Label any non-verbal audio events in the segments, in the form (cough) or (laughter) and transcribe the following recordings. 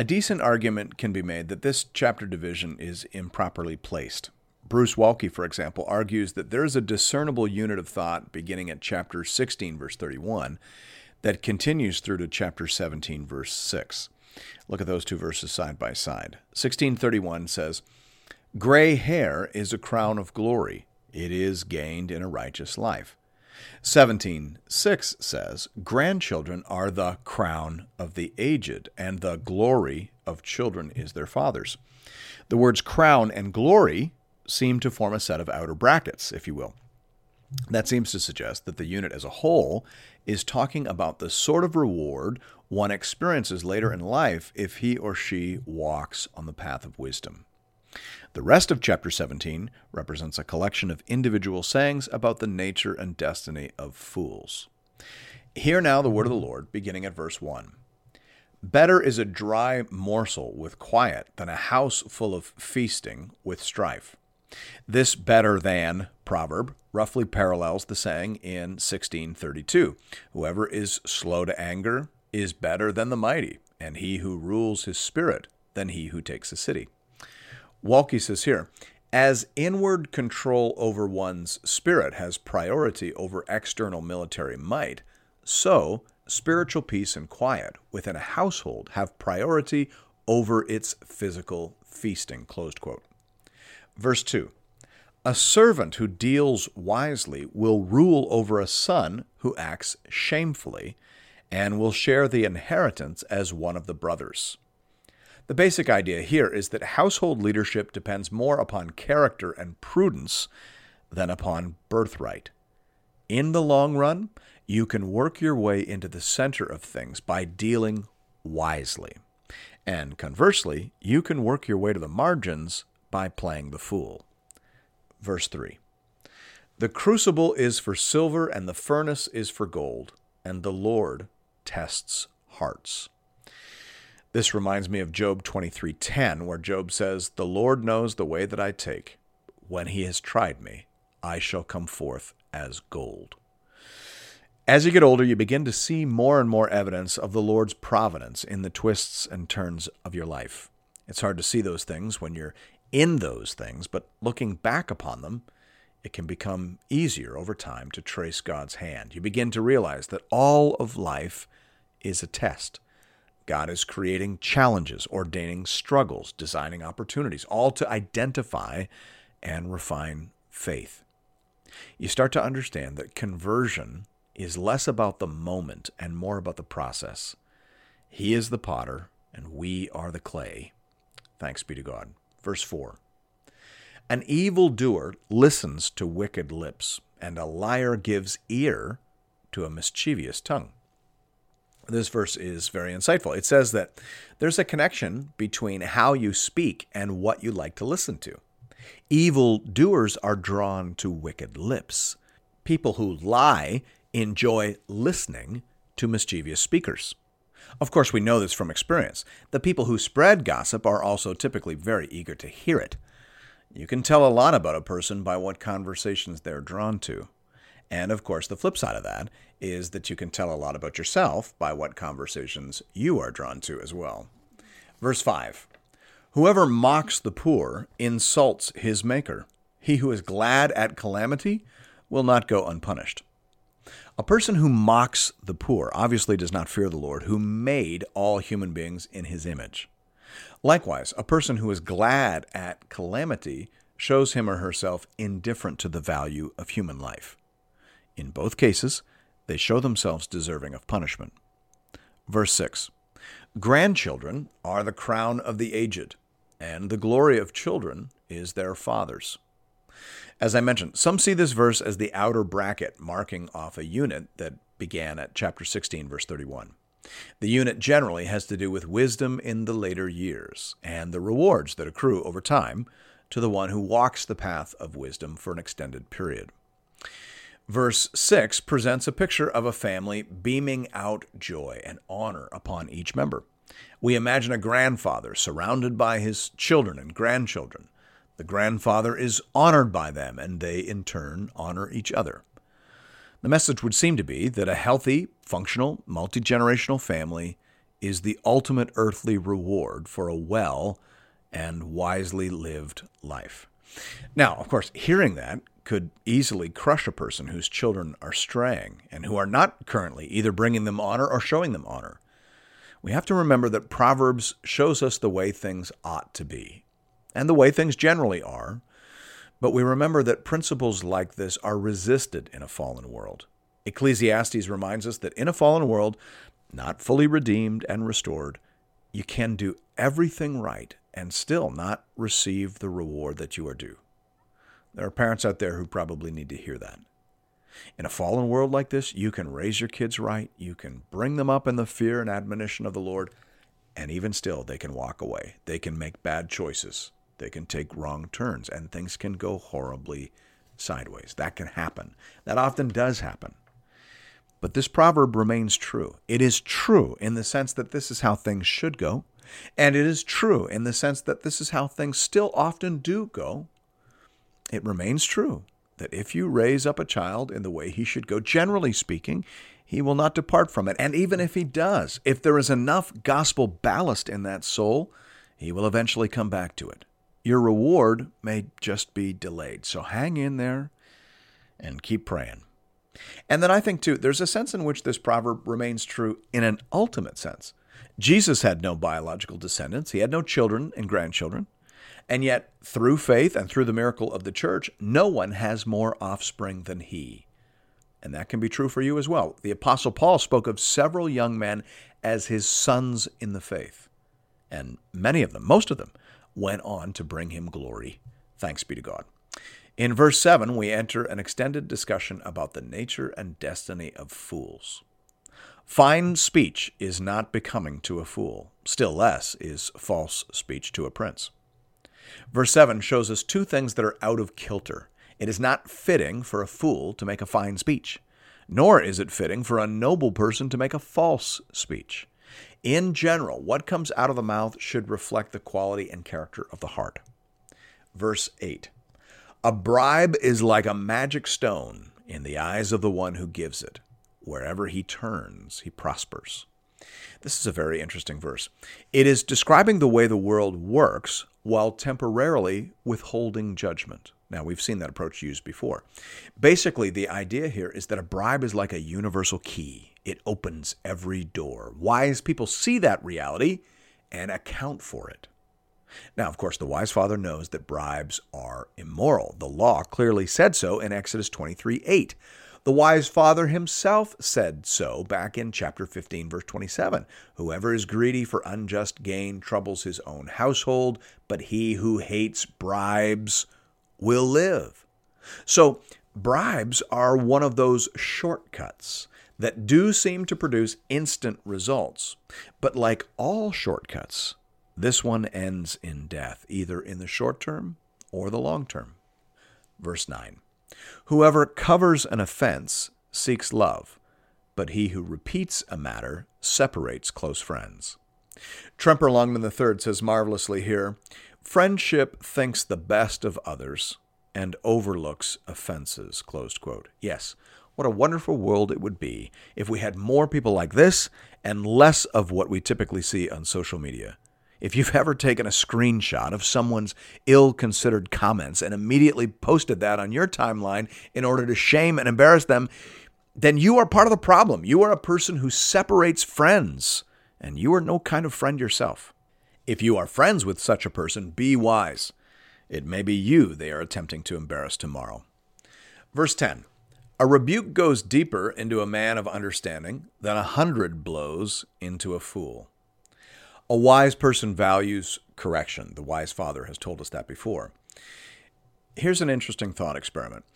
A decent argument can be made that this chapter division is improperly placed. Bruce Waltke, for example, argues that there is a discernible unit of thought beginning at chapter 16, verse 31, that continues through to chapter 17, verse 6. Look at those two verses side by side. 1631 says, Gray hair is a crown of glory. It is gained in a righteous life. 17:6 says, "Grandchildren are the crown of the aged, and the glory of children is their fathers." The words crown and glory seem to form a set of outer brackets, if you will. That seems to suggest that the unit as a whole is talking about the sort of reward one experiences later in life if he or she walks on the path of wisdom. The rest of chapter 17 represents a collection of individual sayings about the nature and destiny of fools. Hear now the word of the Lord, beginning at verse 1. Better is a dry morsel with quiet than a house full of feasting with strife. This better than proverb roughly parallels the saying in 1632 Whoever is slow to anger is better than the mighty, and he who rules his spirit than he who takes a city. Waltke says here, as inward control over one's spirit has priority over external military might, so spiritual peace and quiet within a household have priority over its physical feasting. Closed quote. Verse 2 A servant who deals wisely will rule over a son who acts shamefully and will share the inheritance as one of the brothers. The basic idea here is that household leadership depends more upon character and prudence than upon birthright. In the long run, you can work your way into the center of things by dealing wisely. And conversely, you can work your way to the margins by playing the fool. Verse 3 The crucible is for silver, and the furnace is for gold, and the Lord tests hearts. This reminds me of Job 23:10 where Job says, "The Lord knows the way that I take. When he has tried me, I shall come forth as gold." As you get older, you begin to see more and more evidence of the Lord's providence in the twists and turns of your life. It's hard to see those things when you're in those things, but looking back upon them, it can become easier over time to trace God's hand. You begin to realize that all of life is a test. God is creating challenges, ordaining struggles, designing opportunities, all to identify and refine faith. You start to understand that conversion is less about the moment and more about the process. He is the potter, and we are the clay. Thanks be to God. Verse 4 An evildoer listens to wicked lips, and a liar gives ear to a mischievous tongue this verse is very insightful. It says that there's a connection between how you speak and what you like to listen to. Evil doers are drawn to wicked lips. People who lie enjoy listening to mischievous speakers. Of course, we know this from experience. The people who spread gossip are also typically very eager to hear it. You can tell a lot about a person by what conversations they're drawn to. And of course, the flip side of that is that you can tell a lot about yourself by what conversations you are drawn to as well. Verse 5 Whoever mocks the poor insults his maker. He who is glad at calamity will not go unpunished. A person who mocks the poor obviously does not fear the Lord, who made all human beings in his image. Likewise, a person who is glad at calamity shows him or herself indifferent to the value of human life. In both cases, they show themselves deserving of punishment. Verse 6 Grandchildren are the crown of the aged, and the glory of children is their fathers. As I mentioned, some see this verse as the outer bracket marking off a unit that began at chapter 16, verse 31. The unit generally has to do with wisdom in the later years and the rewards that accrue over time to the one who walks the path of wisdom for an extended period. Verse 6 presents a picture of a family beaming out joy and honor upon each member. We imagine a grandfather surrounded by his children and grandchildren. The grandfather is honored by them, and they in turn honor each other. The message would seem to be that a healthy, functional, multi generational family is the ultimate earthly reward for a well and wisely lived life. Now, of course, hearing that could easily crush a person whose children are straying and who are not currently either bringing them honor or showing them honor. We have to remember that Proverbs shows us the way things ought to be and the way things generally are, but we remember that principles like this are resisted in a fallen world. Ecclesiastes reminds us that in a fallen world, not fully redeemed and restored, you can do everything right and still not receive the reward that you are due. There are parents out there who probably need to hear that. In a fallen world like this, you can raise your kids right, you can bring them up in the fear and admonition of the Lord, and even still, they can walk away. They can make bad choices. They can take wrong turns, and things can go horribly sideways. That can happen. That often does happen. But this proverb remains true. It is true in the sense that this is how things should go, and it is true in the sense that this is how things still often do go it remains true that if you raise up a child in the way he should go, generally speaking, he will not depart from it. And even if he does, if there is enough gospel ballast in that soul, he will eventually come back to it. Your reward may just be delayed. So hang in there and keep praying. And then I think, too, there's a sense in which this proverb remains true in an ultimate sense. Jesus had no biological descendants, he had no children and grandchildren. And yet, through faith and through the miracle of the church, no one has more offspring than he. And that can be true for you as well. The Apostle Paul spoke of several young men as his sons in the faith. And many of them, most of them, went on to bring him glory. Thanks be to God. In verse 7, we enter an extended discussion about the nature and destiny of fools. Fine speech is not becoming to a fool, still less is false speech to a prince. Verse 7 shows us two things that are out of kilter. It is not fitting for a fool to make a fine speech, nor is it fitting for a noble person to make a false speech. In general, what comes out of the mouth should reflect the quality and character of the heart. Verse 8 A bribe is like a magic stone in the eyes of the one who gives it. Wherever he turns, he prospers. This is a very interesting verse. It is describing the way the world works while temporarily withholding judgment. Now, we've seen that approach used before. Basically, the idea here is that a bribe is like a universal key, it opens every door. Wise people see that reality and account for it. Now, of course, the wise father knows that bribes are immoral. The law clearly said so in Exodus 23 8. The wise father himself said so back in chapter 15, verse 27. Whoever is greedy for unjust gain troubles his own household, but he who hates bribes will live. So, bribes are one of those shortcuts that do seem to produce instant results. But like all shortcuts, this one ends in death, either in the short term or the long term. Verse 9. Whoever covers an offense seeks love, but he who repeats a matter separates close friends. Tremper Longman III says marvelously here Friendship thinks the best of others and overlooks offenses. Closed quote. Yes, what a wonderful world it would be if we had more people like this and less of what we typically see on social media. If you've ever taken a screenshot of someone's ill considered comments and immediately posted that on your timeline in order to shame and embarrass them, then you are part of the problem. You are a person who separates friends, and you are no kind of friend yourself. If you are friends with such a person, be wise. It may be you they are attempting to embarrass tomorrow. Verse 10 A rebuke goes deeper into a man of understanding than a hundred blows into a fool. A wise person values correction. The wise father has told us that before. Here's an interesting thought experiment.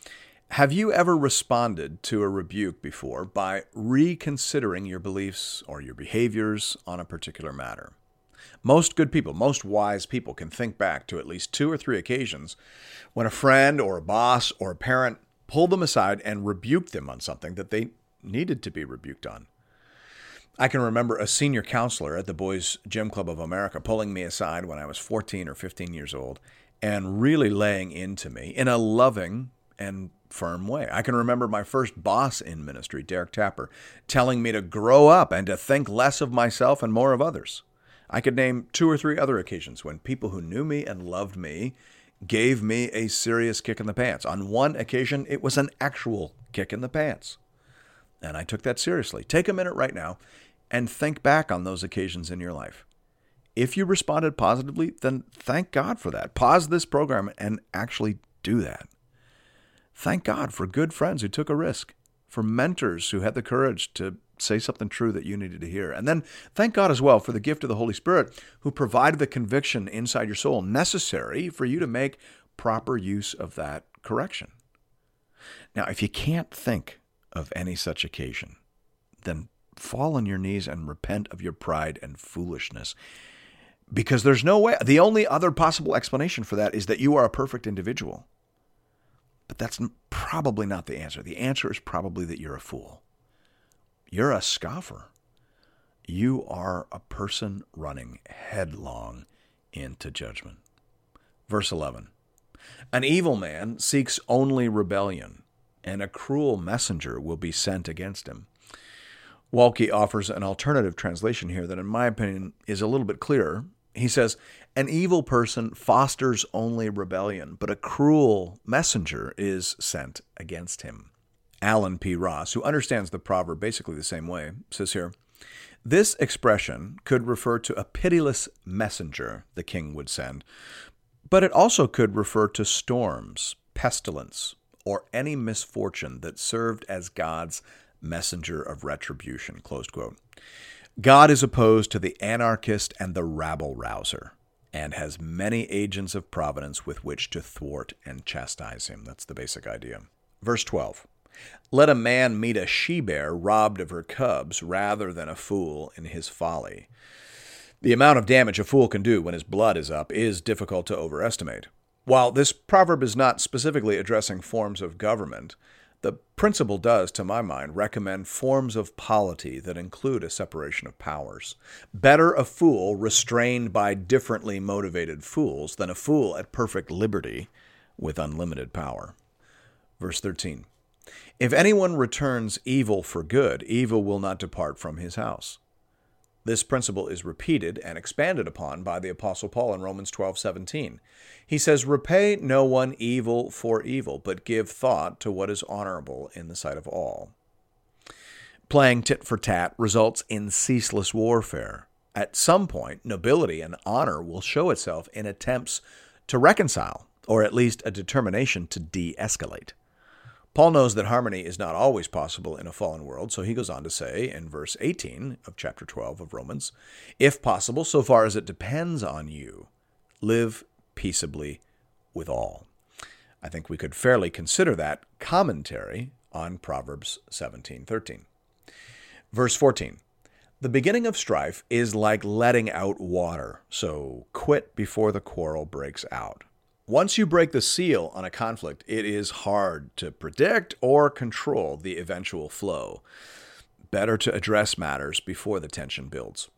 Have you ever responded to a rebuke before by reconsidering your beliefs or your behaviors on a particular matter? Most good people, most wise people can think back to at least two or three occasions when a friend or a boss or a parent pulled them aside and rebuked them on something that they needed to be rebuked on. I can remember a senior counselor at the Boys Gym Club of America pulling me aside when I was 14 or 15 years old and really laying into me in a loving and firm way. I can remember my first boss in ministry, Derek Tapper, telling me to grow up and to think less of myself and more of others. I could name two or three other occasions when people who knew me and loved me gave me a serious kick in the pants. On one occasion, it was an actual kick in the pants. And I took that seriously. Take a minute right now and think back on those occasions in your life. If you responded positively, then thank God for that. Pause this program and actually do that. Thank God for good friends who took a risk, for mentors who had the courage to say something true that you needed to hear. And then thank God as well for the gift of the Holy Spirit who provided the conviction inside your soul necessary for you to make proper use of that correction. Now, if you can't think of any such occasion, then fall on your knees and repent of your pride and foolishness. Because there's no way, the only other possible explanation for that is that you are a perfect individual. But that's probably not the answer. The answer is probably that you're a fool. You're a scoffer. You are a person running headlong into judgment. Verse 11 An evil man seeks only rebellion, and a cruel messenger will be sent against him. Waltke offers an alternative translation here that, in my opinion, is a little bit clearer. He says, An evil person fosters only rebellion, but a cruel messenger is sent against him. Allen P. Ross, who understands the proverb basically the same way, says here, This expression could refer to a pitiless messenger the king would send, but it also could refer to storms, pestilence, or any misfortune that served as God's messenger of retribution. Closed quote. God is opposed to the anarchist and the rabble rouser and has many agents of providence with which to thwart and chastise him. That's the basic idea. Verse 12 Let a man meet a she bear robbed of her cubs rather than a fool in his folly. The amount of damage a fool can do when his blood is up is difficult to overestimate. While this proverb is not specifically addressing forms of government, the principle does, to my mind, recommend forms of polity that include a separation of powers. Better a fool restrained by differently motivated fools than a fool at perfect liberty with unlimited power. Verse 13 If anyone returns evil for good, evil will not depart from his house. This principle is repeated and expanded upon by the Apostle Paul in Romans 12 17. He says, Repay no one evil for evil, but give thought to what is honorable in the sight of all. Playing tit for tat results in ceaseless warfare. At some point, nobility and honor will show itself in attempts to reconcile, or at least a determination to de escalate. Paul knows that harmony is not always possible in a fallen world, so he goes on to say in verse 18 of chapter 12 of Romans If possible, so far as it depends on you, live peaceably with all. I think we could fairly consider that commentary on Proverbs 17:13. Verse 14. The beginning of strife is like letting out water, so quit before the quarrel breaks out. Once you break the seal on a conflict, it is hard to predict or control the eventual flow. Better to address matters before the tension builds.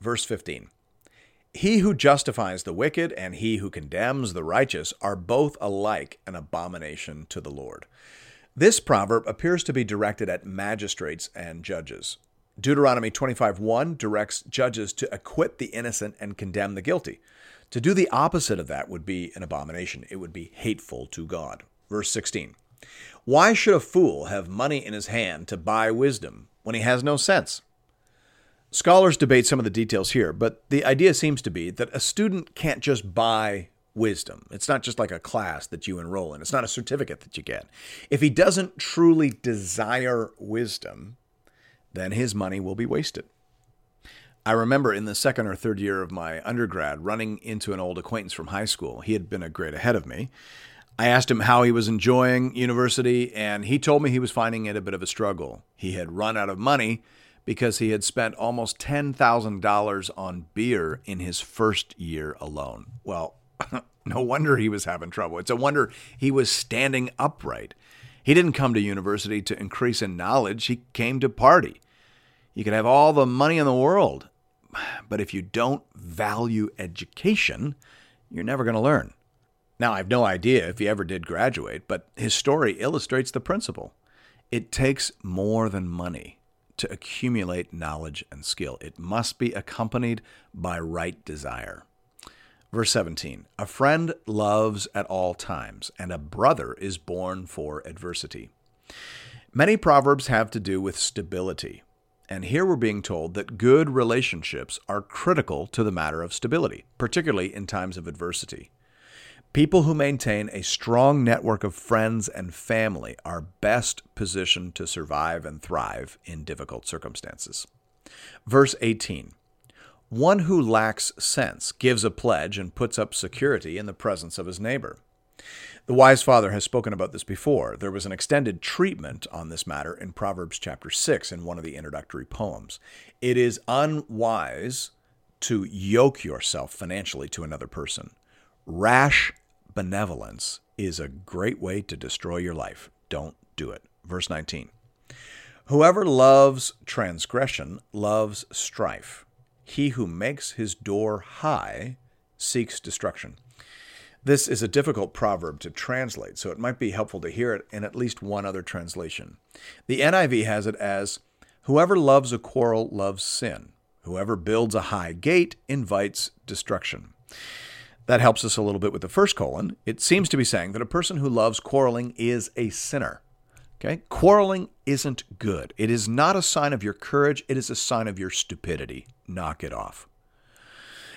Verse 15 He who justifies the wicked and he who condemns the righteous are both alike an abomination to the Lord. This proverb appears to be directed at magistrates and judges. Deuteronomy 25:1 directs judges to acquit the innocent and condemn the guilty. To do the opposite of that would be an abomination. It would be hateful to God. Verse 16 Why should a fool have money in his hand to buy wisdom when he has no sense? Scholars debate some of the details here, but the idea seems to be that a student can't just buy wisdom. It's not just like a class that you enroll in, it's not a certificate that you get. If he doesn't truly desire wisdom, then his money will be wasted. I remember in the second or third year of my undergrad running into an old acquaintance from high school. He had been a grade ahead of me. I asked him how he was enjoying university, and he told me he was finding it a bit of a struggle. He had run out of money because he had spent almost $10,000 on beer in his first year alone. Well, (laughs) no wonder he was having trouble. It's a wonder he was standing upright. He didn't come to university to increase in knowledge, he came to party. You could have all the money in the world, but if you don't value education, you're never going to learn. Now, I have no idea if he ever did graduate, but his story illustrates the principle. It takes more than money to accumulate knowledge and skill, it must be accompanied by right desire. Verse 17 A friend loves at all times, and a brother is born for adversity. Many proverbs have to do with stability, and here we're being told that good relationships are critical to the matter of stability, particularly in times of adversity. People who maintain a strong network of friends and family are best positioned to survive and thrive in difficult circumstances. Verse 18 One who lacks sense gives a pledge and puts up security in the presence of his neighbor. The wise father has spoken about this before. There was an extended treatment on this matter in Proverbs chapter 6 in one of the introductory poems. It is unwise to yoke yourself financially to another person. Rash benevolence is a great way to destroy your life. Don't do it. Verse 19 Whoever loves transgression loves strife. He who makes his door high seeks destruction. This is a difficult proverb to translate, so it might be helpful to hear it in at least one other translation. The NIV has it as Whoever loves a quarrel loves sin. Whoever builds a high gate invites destruction. That helps us a little bit with the first colon. It seems to be saying that a person who loves quarreling is a sinner. Okay? Quarreling isn't good. It is not a sign of your courage, it is a sign of your stupidity. Knock it off.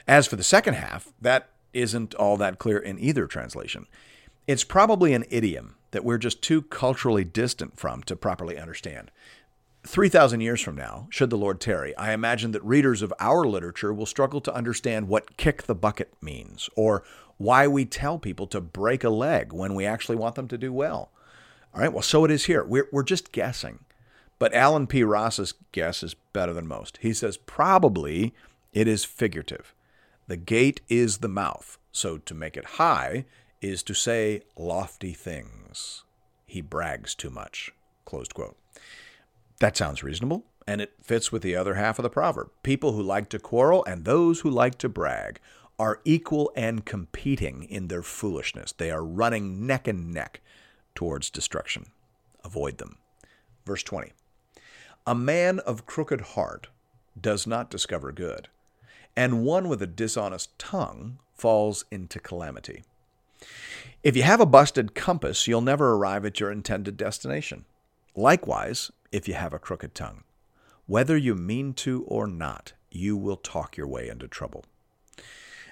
As for the second half, that isn't all that clear in either translation. It's probably an idiom that we're just too culturally distant from to properly understand. 3,000 years from now, should the Lord tarry, I imagine that readers of our literature will struggle to understand what kick the bucket means, or why we tell people to break a leg when we actually want them to do well. All right, well, so it is here. We're, we're just guessing. But Allen P. Ross's guess is better than most. He says probably it is figurative. The gate is the mouth, so to make it high is to say lofty things. He brags too much. That sounds reasonable, and it fits with the other half of the proverb. People who like to quarrel and those who like to brag are equal and competing in their foolishness. They are running neck and neck towards destruction. Avoid them. Verse 20 A man of crooked heart does not discover good, and one with a dishonest tongue falls into calamity. If you have a busted compass, you'll never arrive at your intended destination. Likewise, if you have a crooked tongue. Whether you mean to or not, you will talk your way into trouble.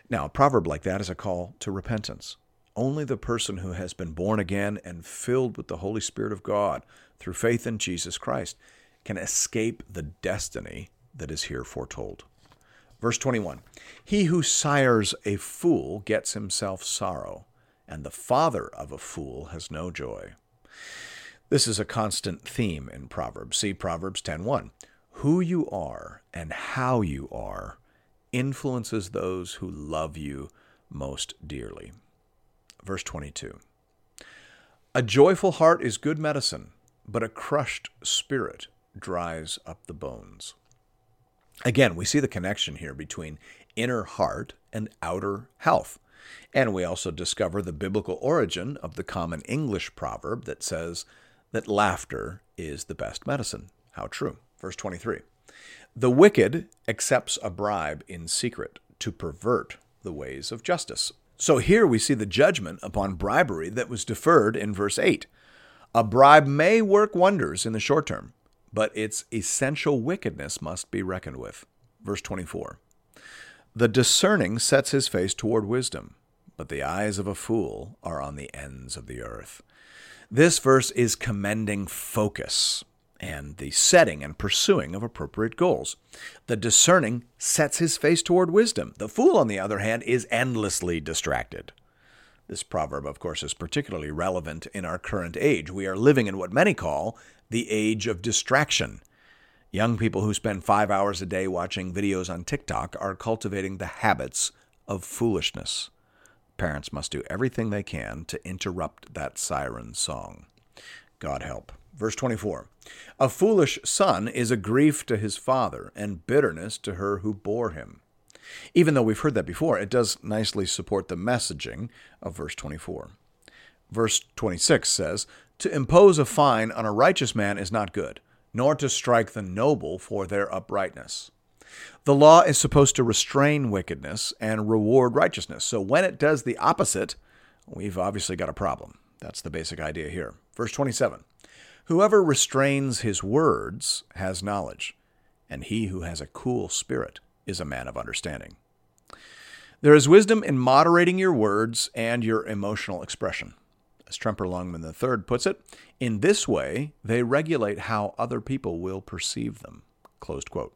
Now, a proverb like that is a call to repentance. Only the person who has been born again and filled with the Holy Spirit of God through faith in Jesus Christ can escape the destiny that is here foretold. Verse 21 He who sires a fool gets himself sorrow, and the father of a fool has no joy. This is a constant theme in Proverbs. See Proverbs 10:1. Who you are and how you are influences those who love you most dearly. Verse 22. A joyful heart is good medicine, but a crushed spirit dries up the bones. Again, we see the connection here between inner heart and outer health. And we also discover the biblical origin of the common English proverb that says, that laughter is the best medicine. How true. Verse 23 The wicked accepts a bribe in secret to pervert the ways of justice. So here we see the judgment upon bribery that was deferred in verse 8. A bribe may work wonders in the short term, but its essential wickedness must be reckoned with. Verse 24 The discerning sets his face toward wisdom, but the eyes of a fool are on the ends of the earth. This verse is commending focus and the setting and pursuing of appropriate goals. The discerning sets his face toward wisdom. The fool, on the other hand, is endlessly distracted. This proverb, of course, is particularly relevant in our current age. We are living in what many call the age of distraction. Young people who spend five hours a day watching videos on TikTok are cultivating the habits of foolishness. Parents must do everything they can to interrupt that siren song. God help. Verse 24 A foolish son is a grief to his father, and bitterness to her who bore him. Even though we've heard that before, it does nicely support the messaging of verse 24. Verse 26 says, To impose a fine on a righteous man is not good, nor to strike the noble for their uprightness. The law is supposed to restrain wickedness and reward righteousness. So when it does the opposite, we've obviously got a problem. That's the basic idea here. Verse 27 Whoever restrains his words has knowledge, and he who has a cool spirit is a man of understanding. There is wisdom in moderating your words and your emotional expression. As Tremper Longman III puts it, in this way they regulate how other people will perceive them. Closed quote.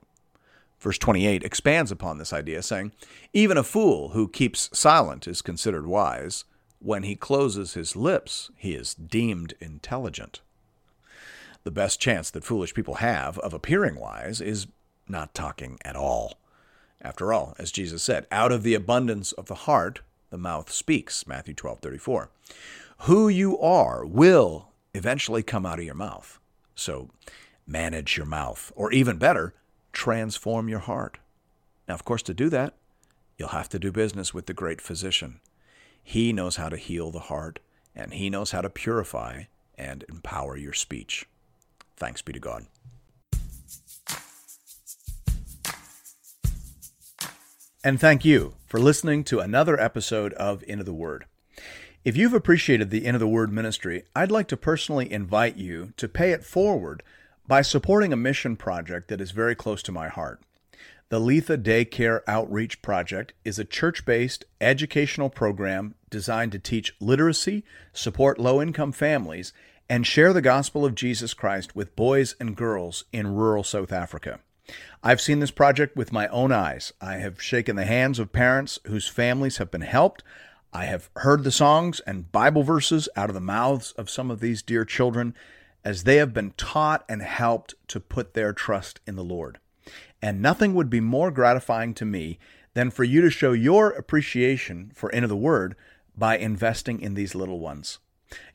Verse 28 expands upon this idea, saying, Even a fool who keeps silent is considered wise. When he closes his lips, he is deemed intelligent. The best chance that foolish people have of appearing wise is not talking at all. After all, as Jesus said, out of the abundance of the heart, the mouth speaks. Matthew 12 34. Who you are will eventually come out of your mouth. So manage your mouth, or even better, transform your heart. Now, of course, to do that, you'll have to do business with the great physician. He knows how to heal the heart, and he knows how to purify and empower your speech. Thanks be to God. And thank you for listening to another episode of Into the Word. If you've appreciated the Into the Word ministry, I'd like to personally invite you to pay it forward by supporting a mission project that is very close to my heart. The Letha Daycare Outreach Project is a church based educational program designed to teach literacy, support low income families, and share the gospel of Jesus Christ with boys and girls in rural South Africa. I've seen this project with my own eyes. I have shaken the hands of parents whose families have been helped. I have heard the songs and Bible verses out of the mouths of some of these dear children as they have been taught and helped to put their trust in the Lord. And nothing would be more gratifying to me than for you to show your appreciation for Into the Word by investing in these little ones.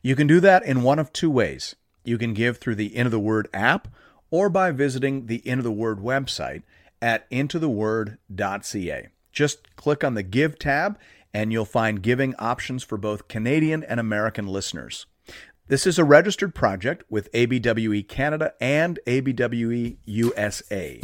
You can do that in one of two ways. You can give through the Into the Word app or by visiting the Into the Word website at intotheword.ca. Just click on the Give tab and you'll find giving options for both Canadian and American listeners. This is a registered project with ABWE Canada and ABWE USA.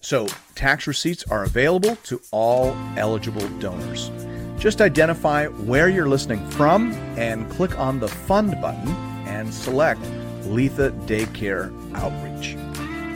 So, tax receipts are available to all eligible donors. Just identify where you're listening from and click on the Fund button and select Letha Daycare Outreach.